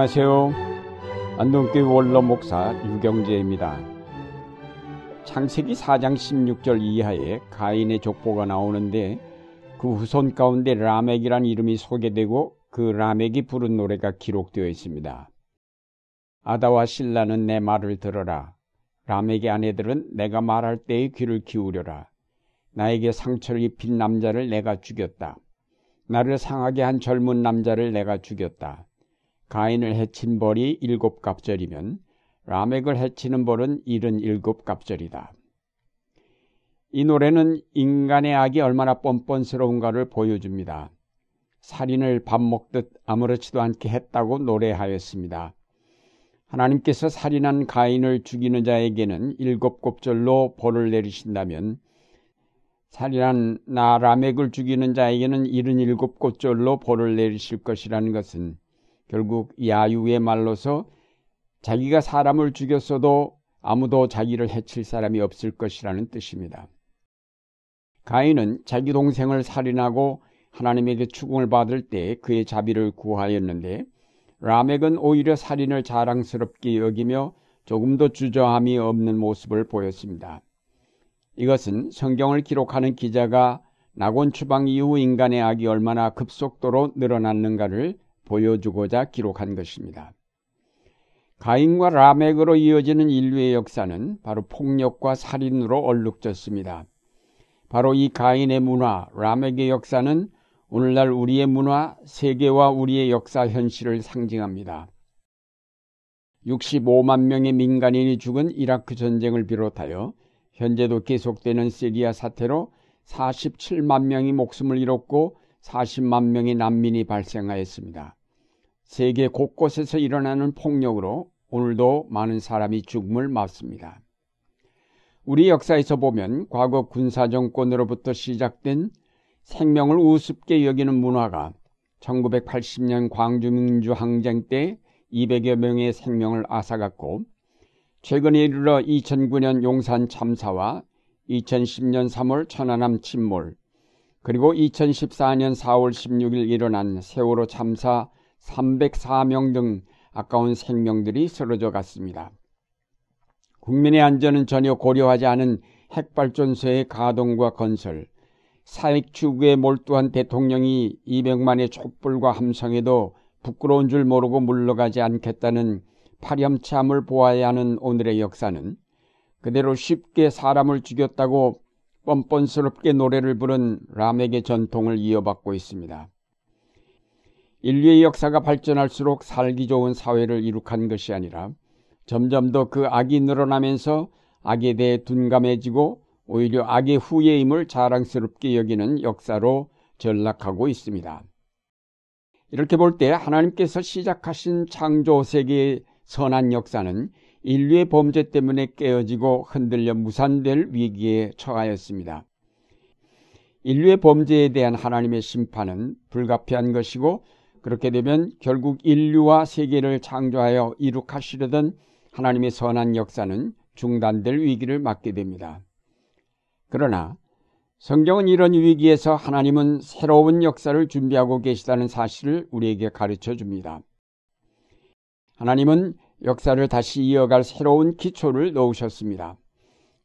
안녕하세요. 안동교회 원로 목사 유경재입니다. 창세기 4장 16절 이하에 가인의 족보가 나오는데 그 후손 가운데 라멕이란 이름이 소개되고 그 라멕이 부른 노래가 기록되어 있습니다. 아다와 신라는 내 말을 들어라. 라멕의 아내들은 내가 말할 때에 귀를 기울여라. 나에게 상처를 입힌 남자를 내가 죽였다. 나를 상하게 한 젊은 남자를 내가 죽였다. 가인을 해친 벌이 일곱 갑절이면 라멕을 해치는 벌은 일흔 일곱 갑절이다. 이 노래는 인간의 악이 얼마나 뻔뻔스러운가를 보여줍니다. 살인을 밥 먹듯 아무렇지도 않게 했다고 노래하였습니다. 하나님께서 살인한 가인을 죽이는 자에게는 일곱 곱절로 벌을 내리신다면 살인한 나 라멕을 죽이는 자에게는 일흔 일곱 곱절로 벌을 내리실 것이라는 것은 결국 야유의 말로서 자기가 사람을 죽였어도 아무도 자기를 해칠 사람이 없을 것이라는 뜻입니다. 가인은 자기 동생을 살인하고 하나님에게 추궁을 받을 때 그의 자비를 구하였는데 라멕은 오히려 살인을 자랑스럽게 여기며 조금도 주저함이 없는 모습을 보였습니다. 이것은 성경을 기록하는 기자가 낙원 추방 이후 인간의 악이 얼마나 급속도로 늘어났는가를 보여주고자 기록한 것입니다. 가인과 라멕으로 이어지는 인류의 역사는 바로 폭력과 살인으로 얼룩졌습니다. 바로 이 가인의 문화, 라멕의 역사는 오늘날 우리의 문화, 세계와 우리의 역사 현실을 상징합니다. 65만 명의 민간인이 죽은 이라크 전쟁을 비롯하여 현재도 계속되는 시리아 사태로 47만 명이 목숨을 잃었고 40만 명의 난민이 발생하였습니다. 세계 곳곳에서 일어나는 폭력으로 오늘도 많은 사람이 죽음을 맞습니다. 우리 역사에서 보면 과거 군사정권으로부터 시작된 생명을 우습게 여기는 문화가 1980년 광주민주 항쟁 때 200여 명의 생명을 앗아갔고 최근에 이르러 2009년 용산 참사와 2010년 3월 천안함 침몰 그리고 2014년 4월 16일 일어난 세월호 참사 304명 등 아까운 생명들이 쓰러져 갔습니다. 국민의 안전은 전혀 고려하지 않은 핵발전소의 가동과 건설, 사익 추구에 몰두한 대통령이 200만의 촛불과 함성에도 부끄러운 줄 모르고 물러가지 않겠다는 파렴치함을 보아야 하는 오늘의 역사는 그대로 쉽게 사람을 죽였다고 뻔뻔스럽게 노래를 부른 라멕의 전통을 이어받고 있습니다. 인류의 역사가 발전할수록 살기 좋은 사회를 이룩한 것이 아니라 점점 더 그 악이 늘어나면서 악에 대해 둔감해지고 오히려 악의 후예임을 자랑스럽게 여기는 역사로 전락하고 있습니다. 이렇게 볼 때 하나님께서 시작하신 창조 세계의 선한 역사는 인류의 범죄 때문에 깨어지고 흔들려 무산될 위기에 처하였습니다. 인류의 범죄에 대한 하나님의 심판은 불가피한 것이고 그렇게 되면 결국 인류와 세계를 창조하여 이룩하시려던 하나님의 선한 역사는 중단될 위기를 맞게 됩니다. 그러나 성경은 이런 위기에서 하나님은 새로운 역사를 준비하고 계시다는 사실을 우리에게 가르쳐 줍니다. 하나님은 역사를 다시 이어갈 새로운 기초를 놓으셨습니다.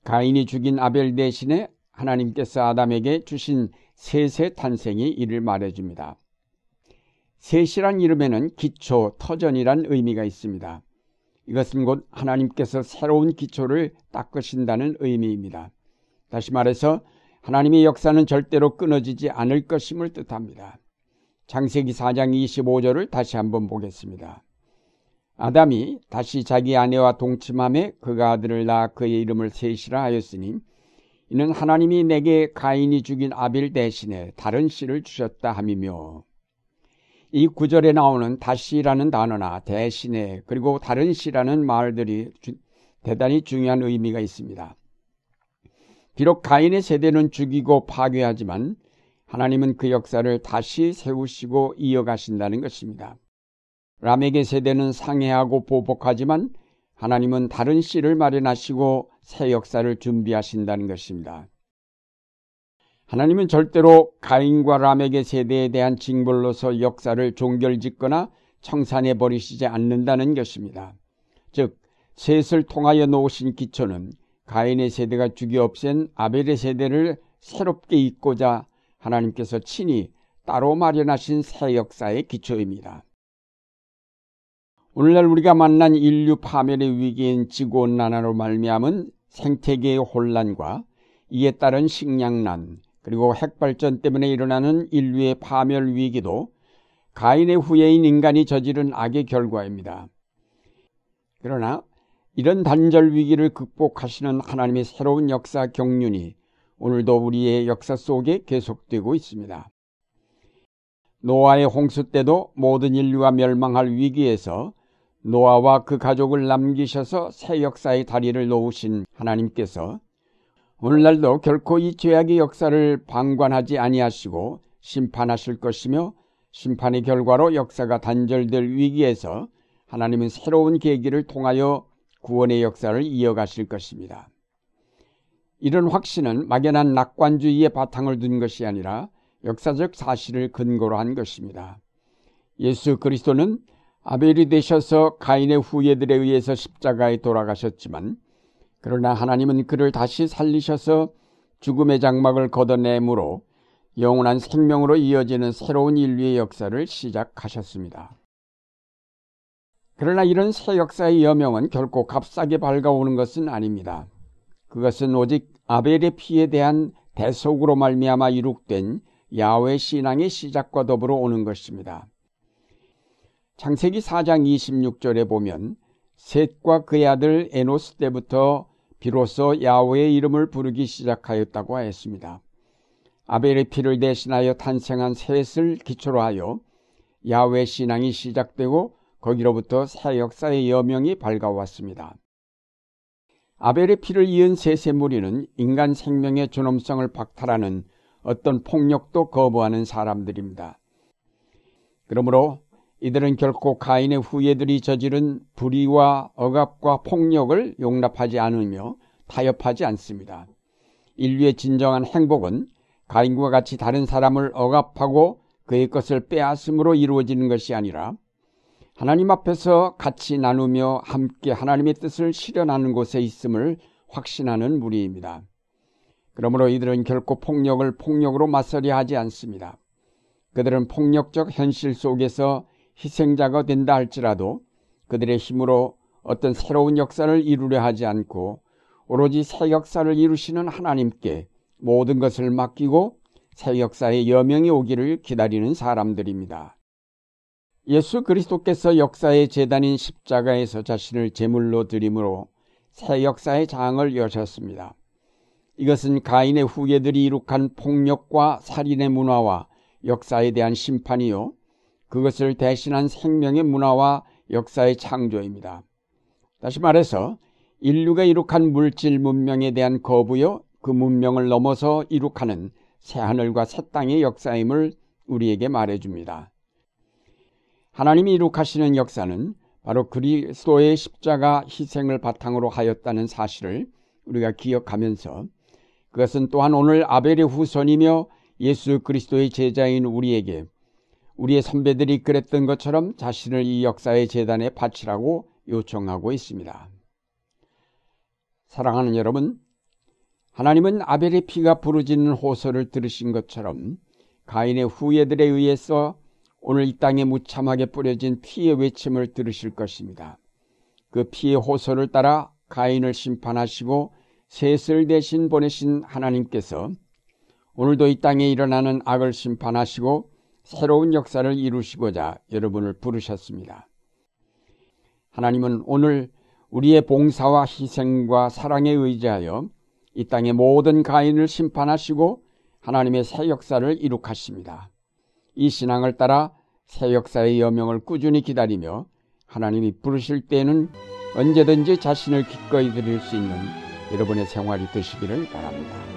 가인이 죽인 아벨 대신에 하나님께서 아담에게 주신 셋의 탄생이 이를 말해줍니다. 셋이란 이름에는 기초, 터전이란 의미가 있습니다. 이것은 곧 하나님께서 새로운 기초를 닦으신다는 의미입니다. 다시 말해서 하나님의 역사는 절대로 끊어지지 않을 것임을 뜻합니다. 장세기 4장 25절을 다시 한번 보겠습니다. 아담이 다시 자기 아내와 동침함에 그가 아들을 낳아 그의 이름을 셋이라 하였으니 이는 하나님이 내게 가인이 죽인 아빌 대신에 다른 씨를 주셨다 함이며 이 구절에 나오는 다시라는 단어나 대신에 그리고 다른 시라는 말들이 주, 대단히 중요한 의미가 있습니다. 비록 가인의 세대는 죽이고 파괴하지만 하나님은 그 역사를 다시 세우시고 이어가신다는 것입니다. 라멕의 세대는 상해하고 보복하지만 하나님은 다른 씨를 마련하시고 새 역사를 준비하신다는 것입니다. 하나님은 절대로 가인과 라멕의 세대에 대한 징벌로서 역사를 종결짓거나 청산해 버리시지 않는다는 것입니다. 즉 셋을 통하여 놓으신 기초는 가인의 세대가 죽여 없앤 아벨의 세대를 새롭게 잇고자 하나님께서 친히 따로 마련하신 새 역사의 기초입니다. 오늘날 우리가 만난 인류 파멸의 위기인 지구온난화로 말미암은 생태계의 혼란과 이에 따른 식량난 그리고 핵발전 때문에 일어나는 인류의 파멸 위기도 가인의 후예인 인간이 저지른 악의 결과입니다. 그러나 이런 단절 위기를 극복하시는 하나님의 새로운 역사 경륜이 오늘도 우리의 역사 속에 계속되고 있습니다. 노아의 홍수 때도 모든 인류가 멸망할 위기에서 노아와 그 가족을 남기셔서 새 역사의 다리를 놓으신 하나님께서 오늘날도 결코 이 죄악의 역사를 방관하지 아니하시고 심판하실 것이며 심판의 결과로 역사가 단절될 위기에서 하나님은 새로운 계기를 통하여 구원의 역사를 이어가실 것입니다. 이런 확신은 막연한 낙관주의의 바탕을 둔 것이 아니라 역사적 사실을 근거로 한 것입니다. 예수 그리스도는 아벨이 되셔서 가인의 후예들에 의해서 십자가에 돌아가셨지만 그러나 하나님은 그를 다시 살리셔서 죽음의 장막을 걷어내므로 영원한 생명으로 이어지는 새로운 인류의 역사를 시작하셨습니다. 그러나 이런 새 역사의 여명은 결코 값싸게 밝아오는 것은 아닙니다. 그것은 오직 아벨의 피에 대한 대속으로 말미암아 이룩된 야외 신앙의 시작과 더불어 오는 것입니다. 창세기 4장 26절에 보면 셋과 그의 아들 에노스 때부터 비로소 야외의 이름을 부르기 시작하였다고 하였습니다. 아벨의 피를 대신하여 탄생한 셋을 기초로 하여 야외 신앙이 시작되고 거기로부터 새 역사의 여명이 밝아왔습니다. 아벨의 피를 이은 셋의 무리는 인간 생명의 존엄성을 박탈하는 어떤 폭력도 거부하는 사람들입니다. 그러므로 이들은 결코 가인의 후예들이 저지른 불의와 억압과 폭력을 용납하지 않으며 타협하지 않습니다. 인류의 진정한 행복은 가인과 같이 다른 사람을 억압하고 그의 것을 빼앗음으로 이루어지는 것이 아니라 하나님 앞에서 같이 나누며 함께 하나님의 뜻을 실현하는 곳에 있음을 확신하는 무리입니다. 그러므로 이들은 결코 폭력을 폭력으로 맞서려 하지 않습니다. 그들은 폭력적 현실 속에서 희생자가 된다 할지라도 그들의 힘으로 어떤 새로운 역사를 이루려 하지 않고 오로지 새 역사를 이루시는 하나님께 모든 것을 맡기고 새 역사의 여명이 오기를 기다리는 사람들입니다. 예수 그리스도께서 역사의 재단인 십자가에서 자신을 제물로 드림으로 새 역사의 장을 여셨습니다. 이것은 가인의 후예들이 이룩한 폭력과 살인의 문화와 역사에 대한 심판이요. 그것을 대신한 생명의 문화와 역사의 창조입니다. 다시 말해서 인류가 이룩한 물질 문명에 대한 거부요. 그 문명을 넘어서 이룩하는 새하늘과 새 땅의 역사임을 우리에게 말해줍니다. 하나님이 이룩하시는 역사는 바로 그리스도의 십자가 희생을 바탕으로 하였다는 사실을 우리가 기억하면서 그것은 또한 오늘 아벨의 후손이며 예수 그리스도의 제자인 우리에게 우리의 선배들이 그랬던 것처럼 자신을 이 역사의 재단에 바치라고 요청하고 있습니다. 사랑하는 여러분, 하나님은 아벨의 피가 부르짖는 호소를 들으신 것처럼 가인의 후예들에 의해서 오늘 이 땅에 무참하게 뿌려진 피의 외침을 들으실 것입니다. 그 피의 호소를 따라 가인을 심판하시고 셋을 대신 보내신 하나님께서 오늘도 이 땅에 일어나는 악을 심판하시고 새로운 역사를 이루시고자 여러분을 부르셨습니다. 하나님은 오늘 우리의 봉사와 희생과 사랑에 의지하여 이 땅의 모든 가인을 심판하시고 하나님의 새 역사를 이룩하십니다. 이 신앙을 따라 새 역사의 여명을 꾸준히 기다리며 하나님이 부르실 때에는 언제든지 자신을 기꺼이 드릴 수 있는 여러분의 생활이 되시기를 바랍니다.